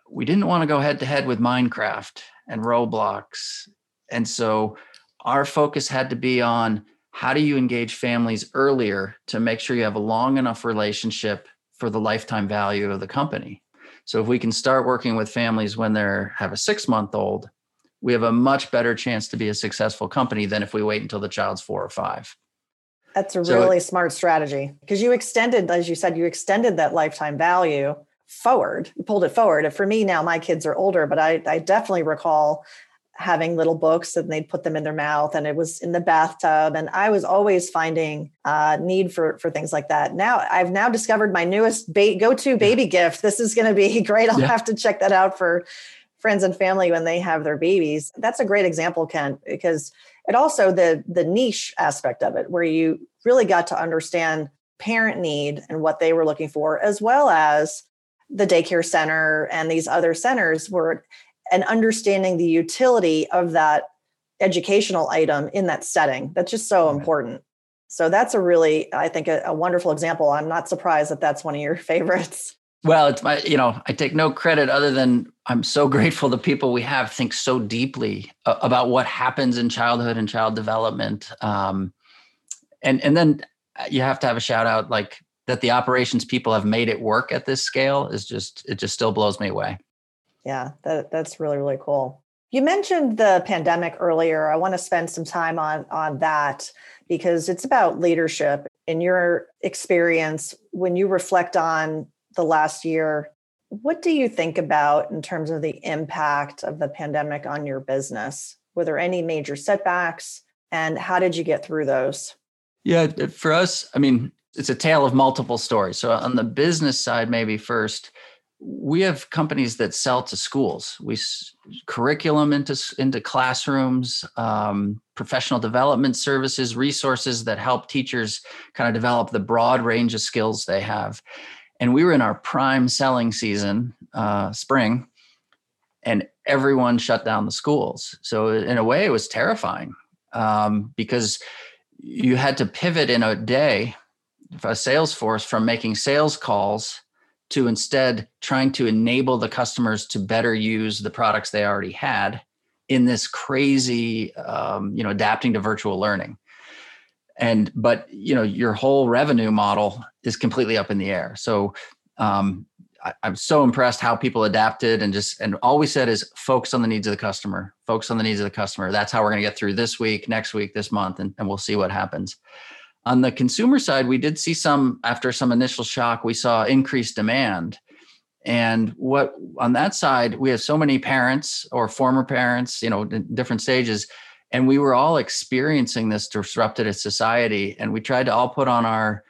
we didn't want to go head to head with minecraft and roblox and so our focus had to be on how do you engage families earlier to make sure you have a long enough relationship for the lifetime value of the company so if we can start working with families when they're have a six month old, we have a much better chance to be a successful company than if we wait until the child's four or five. That's a so really it, smart strategy because you extended, as you said, you extended that lifetime value forward, you pulled it forward. And for me now, my kids are older, but I, I definitely recall having little books and they'd put them in their mouth and it was in the bathtub. And i was always finding uh, need for for things like that. Now i've now discovered my newest ba- go-to baby gift. This is going to be [laughs] great. I'll yeah. have to check that out for friends and family when they have their babies. That's a great example Kent because it also the the niche aspect of it where you really got to understand parent need and what they were looking for as well as the daycare center and these other centers were and understanding the utility of that educational item in that setting. That's just so right. important. So that's a really, I think, a, a, wonderful example. I'm not surprised that that's one of your [laughs] favorites. Well, it's my, you know, I take no credit other than I'm so [laughs] grateful the people we have think so deeply about what happens in childhood and child development. Um, and and then you have to have a shout out like that the operations people have made it work at this scale is just it just still blows me away yeah that, that's really really cool. You mentioned the pandemic earlier. I want to spend some time on on that because it's about leadership in your experience when you reflect on the last year. What do you think about in terms of the impact of the pandemic on your business? Were there any major setbacks and how did you get through those? Yeah for us i mean it's a tale of multiple stories. So on the business side maybe first we have companies that sell to schools. We curriculum into into classrooms, um, professional development services, resources that help teachers kind of develop the broad range of skills they have. And we were in our prime selling season, uh, spring, and everyone shut down the schools. So in a way, it was terrifying um, because you had to pivot in a day, a sales force from making sales calls to instead trying to enable the customers to better use the products they already had in this crazy um, you know adapting to virtual learning. And but you know your whole revenue model is completely up in the air. So um, I, i'm so impressed how people adapted and just and all we said is focus on the needs of the customer focus on the needs of the customer. That's how we're going to get through this week next week this month and, and we'll see what happens on the consumer side, we did see some, after some initial shock, we saw increased demand. And what on that side, we have so many parents or former parents, you know, different stages, and we were all experiencing this disrupted society. And we tried to all put on our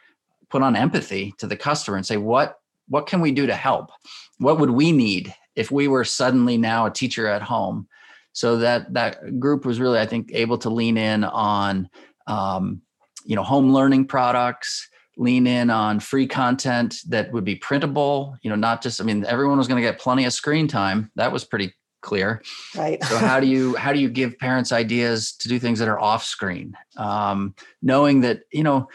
put on empathy to the customer and say, what what can we do to help? What would we need if we were suddenly now a teacher at home? So that that group was really, I think, able to lean in on um, you know home learning products lean in on free content that would be printable you know not just i mean everyone was going to get plenty of screen time. That was pretty clear. Right. So how do you how do you give parents ideas to do things that are off screen? Um, knowing that you know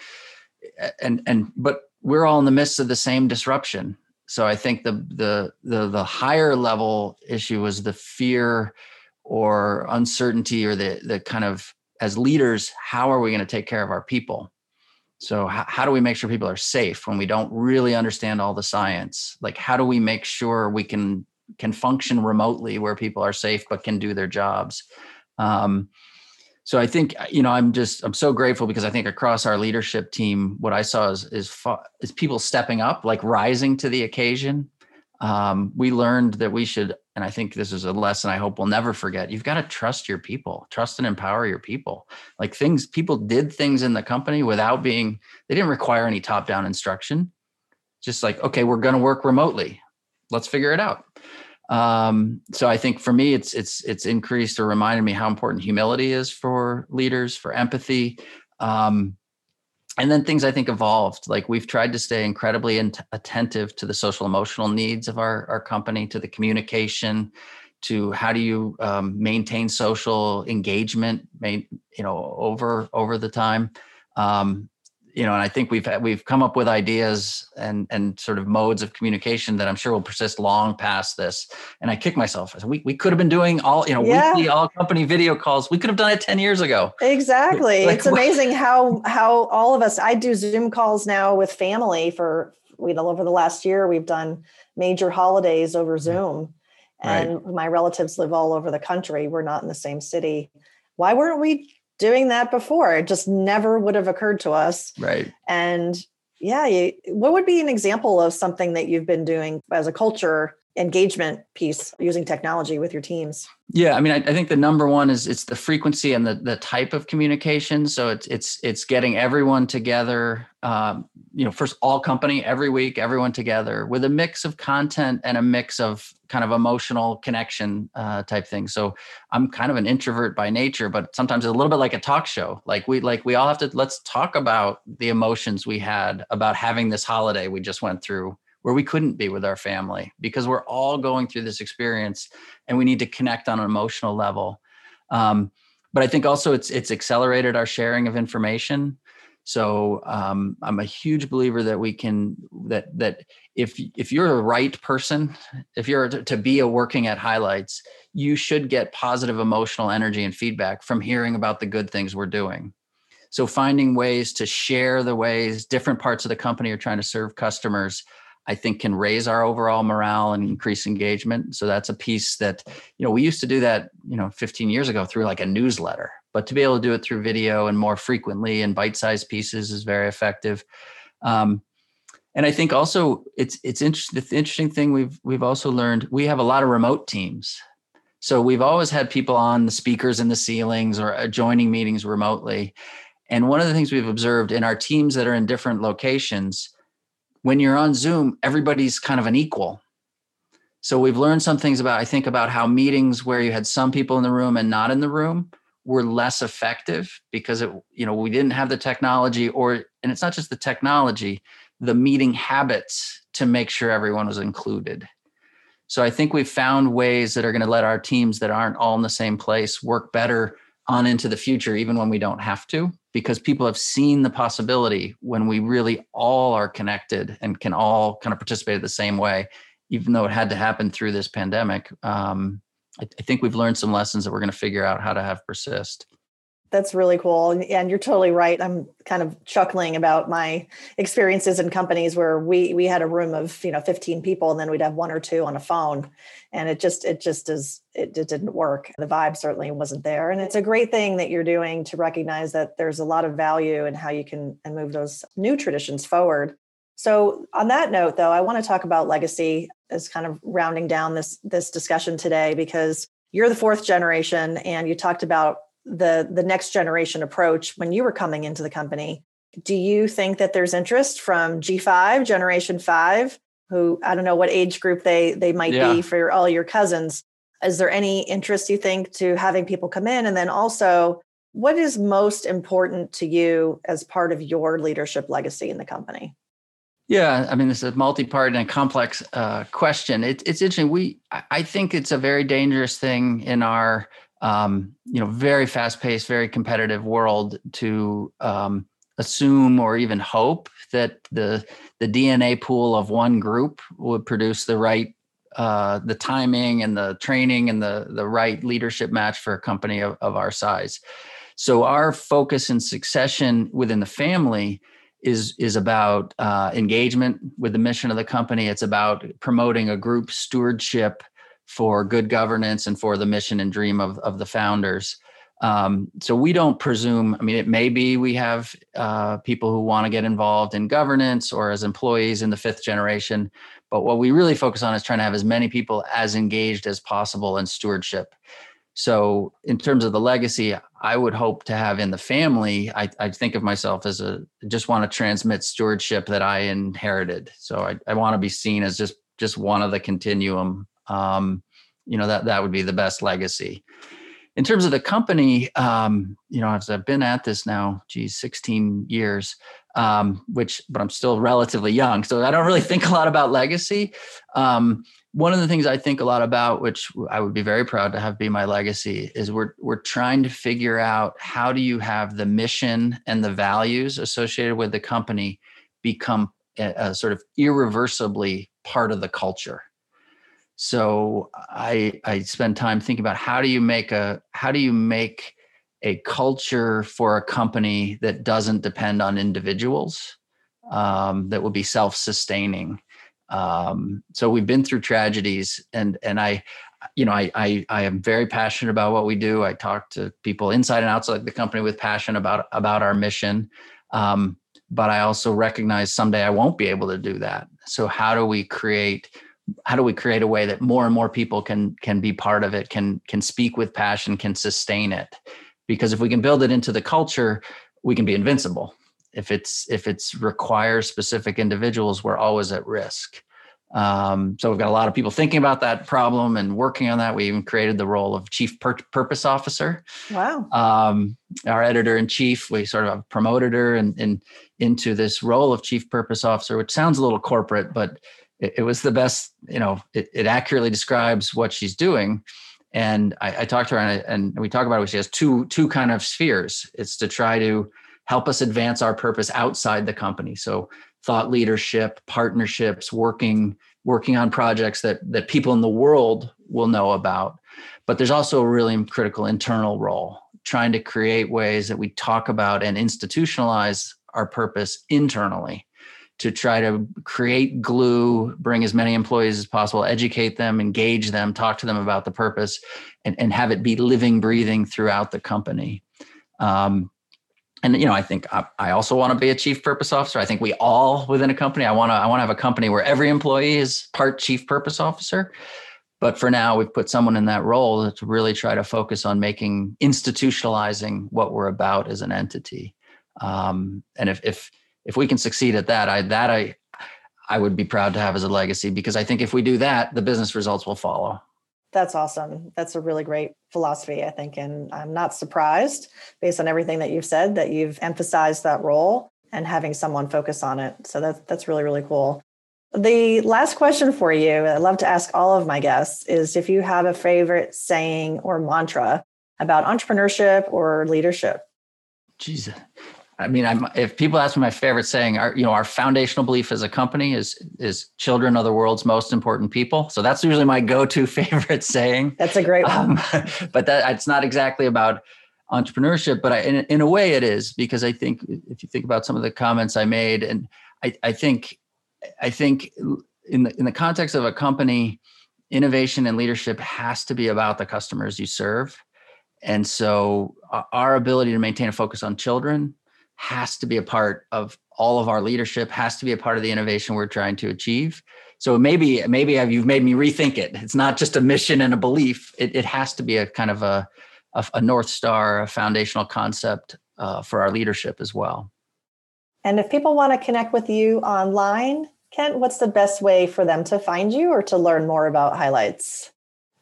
and and but we're all in the midst of the same disruption. So i think the the the the higher level issue was the fear or uncertainty or the the kind of as leaders, how are we going to take care of our people? So how, how do we make sure people are safe when we don't really understand all the science? Like how do we make sure we can can function remotely where people are safe but can do their jobs? Um, so I think you know I'm just I'm so grateful because I think across our leadership team, what I saw is is is people stepping up, like rising to the occasion. Um, we learned that we should and I think this is a lesson I hope we'll never forget. You've got to trust your people, trust and empower your people. Like things, people did things in the company without being, they didn't require any top down instruction. Just like, okay, we're going to work remotely. Let's figure it out. Um, so I think for me, it's it's it's increased or reminded me how important humility is for leaders, for empathy, um, and then things I think evolved. Like we've tried to stay incredibly in- attentive to the social emotional needs of our, our company, to the communication, to how do you um, maintain social engagement, you know, over over the time. Um, you know, and I think we've we've come up with ideas and and sort of modes of communication that I'm sure will persist long past this. And I kick myself. I said, we we could have been doing all you know yeah. weekly all company video calls. We could have done it ten years ago. Exactly. Like, it's amazing how how all of us. I do Zoom calls now with family for you know over the last year. We've done major holidays over mm-hmm. Zoom, and right. my relatives live all over the country. We're not in the same city. Why weren't we doing that before. It just never would have occurred to us. Right. And yeah, you, what would be an example of something that you've been doing as a culture engagement piece using technology with your teams? Yeah, I mean, I, I, think the number one is it's the frequency and the the type of communication. So it's it's it's getting everyone together. Um, you know, first all company every week, everyone together with a mix of content and a mix of kind of emotional connection uh, type thing. So I'm kind of an introvert by nature, but sometimes it's a little bit like a talk show. Like we like we all have to let's talk about the emotions we had about having this holiday we just went through where we couldn't be with our family because we're all going through this experience and we need to connect on an emotional level. Um, but I think also it's it's accelerated our sharing of information. So um, I'm a huge believer that we can that that if if you're a right person, if you're to, be a working at highlights, you should get positive emotional energy and feedback from hearing about the good things we're doing. So finding ways to share the ways different parts of the company are trying to serve customers I think can raise our overall morale and increase engagement. So that's a piece that, you know, we used to do that, you know, 15 years ago through like a newsletter, but to be able to do it through video and more frequently and bite-sized pieces is very effective. Um, and I think also it's it's interesting. The interesting thing we've we've also learned we have a lot of remote teams. So we've always had people on the speakers in the ceilings or uh, joining meetings remotely. And one of the things we've observed in our teams that are in different locations when you're on Zoom, everybody's kind of an equal. So we've learned some things about, I think, about how meetings where you had some people in the room and not in the room were less effective because it, you know, we didn't have the technology or, and it's not just the technology, the meeting habits to make sure everyone was included. So I think we've found ways that are going to let our teams that aren't all in the same place work better on into the future, even when we don't have to because people have seen the possibility when we really all are connected and can all kind of participate the same way, even though it had to happen through this pandemic. Um, I, I think we've learned some lessons that we're going to figure out how to have persist. That's really cool. And you're totally right. I'm kind of chuckling about my experiences in companies where we we had a room of, you know, 15 people and then we'd have one or two on a phone. And it just it just is it, it didn't work. The vibe certainly wasn't there. And it's a great thing that you're doing to recognize that there's a lot of value in how you can and move those new traditions forward. So on that note though, I want to talk about legacy as kind of rounding down this this discussion today because you're the fourth generation and you talked about the the next generation approach when you were coming into the company. Do you think that there's interest from g5 generation 5 who i don't know what age group they they might yeah. be for all your cousins. Is there any interest you think to having people come in? And then also what is most important to you as part of your leadership legacy in the company yeah, I mean, this is a multi-part and a complex uh, question. It, it's interesting. We, I think, it's a very dangerous thing in our um, you know very fast paced very competitive world to um, assume or even hope that the the dna pool of one group would produce the right uh, the timing and the training and the the right leadership match for a company of, of our size so our focus and succession within the family is is about uh, engagement with the mission of the company it's about promoting a group stewardship for good governance and for the mission and dream of, of the founders. Um, so we don't presume, I mean, it may be we have uh, people who want to get involved in governance or as employees in the fifth generation. But what we really focus on is trying to have as many people as engaged as possible in stewardship. So, in terms of the legacy, I would hope to have in the family. I, I think of myself as a just want to transmit stewardship that I inherited. So, I, I want to be seen as just just one of the continuum um, you know that that would be the best legacy in terms of the company, um, you know, I've been at this now, geez, 16 years, um, which, but I'm still relatively young. So I don't really [laughs] think a lot about legacy. One of the things I think a lot about, which I would be very proud to have be my legacy, is we're we're trying to figure out how do you have the mission and the values associated with the company become a, a sort of irreversibly part of the culture. So I I spend time thinking about how do you make a how do you make a culture for a company that doesn't depend on individuals um, that will be self-sustaining um, so we've been through tragedies and and i you know I, I i am very passionate about what we do. I talk to people inside and outside the company with passion about about our mission. Um, but i also recognize someday i won't be able to do that. So how do we create how do we create a way that more and more people can can be part of it can can speak with passion can sustain it? Because if we can build it into the culture we can be invincible if it's if it's requires specific individuals we're always at risk um, so we've got a lot of people thinking about that problem and working on that we even created the role of chief Pur- purpose officer wow um, our editor in chief we sort of promoted her and in, in, into this role of chief purpose officer which sounds a little corporate but it, it was the best you know it, it accurately describes what she's doing and I, I talked to her and, I, and we talk about it. She has two two kind of spheres. It's to try to help us advance our purpose outside the company. So thought leadership, partnerships, working working on projects that that people in the world will know about. But there's also a really critical internal role, trying to create ways that we talk about and institutionalize our purpose internally to try to create glue, bring as many employees as possible, educate them, engage them, talk to them about the purpose, and, and have it be living, breathing throughout the company. Um, and you know i think I, I also want to be a chief purpose officer. I think we all within a company i want to i want to have a company where every employee is part chief purpose officer. But for now we've put someone in that role to really try to focus on making institutionalizing what we're about as an entity. Um, and if if if we can succeed at that i that i i would be proud to have as a legacy because i think if we do that the business results will follow that's awesome. That's a really great philosophy, I think. And I'm not surprised based on everything that you've said that you've emphasized that role and having someone focus on it. So that's that's really, really cool. The last question for you, I love to ask all of my guests, is if you have a favorite saying or mantra about entrepreneurship or leadership. Jesus, I mean, I'm, if people ask me my favorite saying, our, you know, our foundational belief as a company is is children are the world's most important people. So that's usually my go-to [laughs] favorite saying. That's a great one. Um, [laughs] but that it's not exactly about entrepreneurship, but I, in, in a way it is because I think if you think about some of the comments I made, and I, I think, I think in the in the context of a company, innovation and leadership has to be about the customers you serve. And so our ability to maintain a focus on children has to be a part of all of our leadership has to be a part of the innovation we're trying to achieve. So maybe maybe you've made me rethink it. It's not just a mission and a belief. It, it has to be a kind of a, a, a north star a foundational concept uh, for our leadership as well. And if people want to connect with you online kent what's the best way for them to find you or to learn more about highlights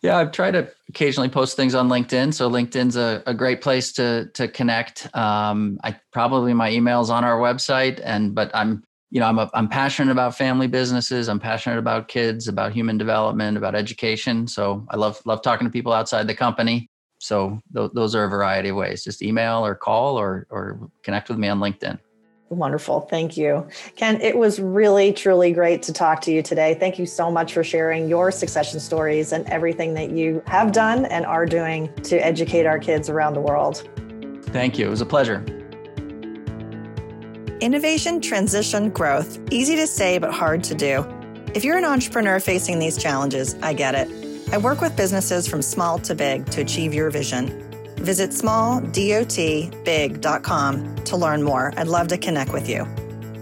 yeah, I've tried to occasionally post things on LinkedIn. So LinkedIn's a, a great place to to connect. Um, I probably my email's on our website, and but I'm you know I'm a, I'm passionate about family businesses. I'm passionate about kids, about human development, about education. So I love love talking to people outside the company. So th- those are a variety of ways. Just email or call or or connect with me on LinkedIn. Wonderful. Thank you. Kent, it was really, truly great to talk to you today. Thank you so much for sharing your succession stories and everything that you have done and are doing to educate our kids around the world. Thank you. It was a pleasure. Innovation, transition, growth. Easy to say, but hard to do. If you're an entrepreneur facing these challenges, I get it. I work with businesses from small to big to achieve your vision. Visit smalldotbig.com to learn more. I'd love to connect with you.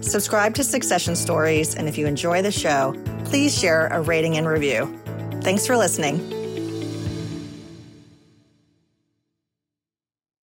Subscribe to Succession Stories, and if you enjoy the show, please share a rating and review. Thanks for listening.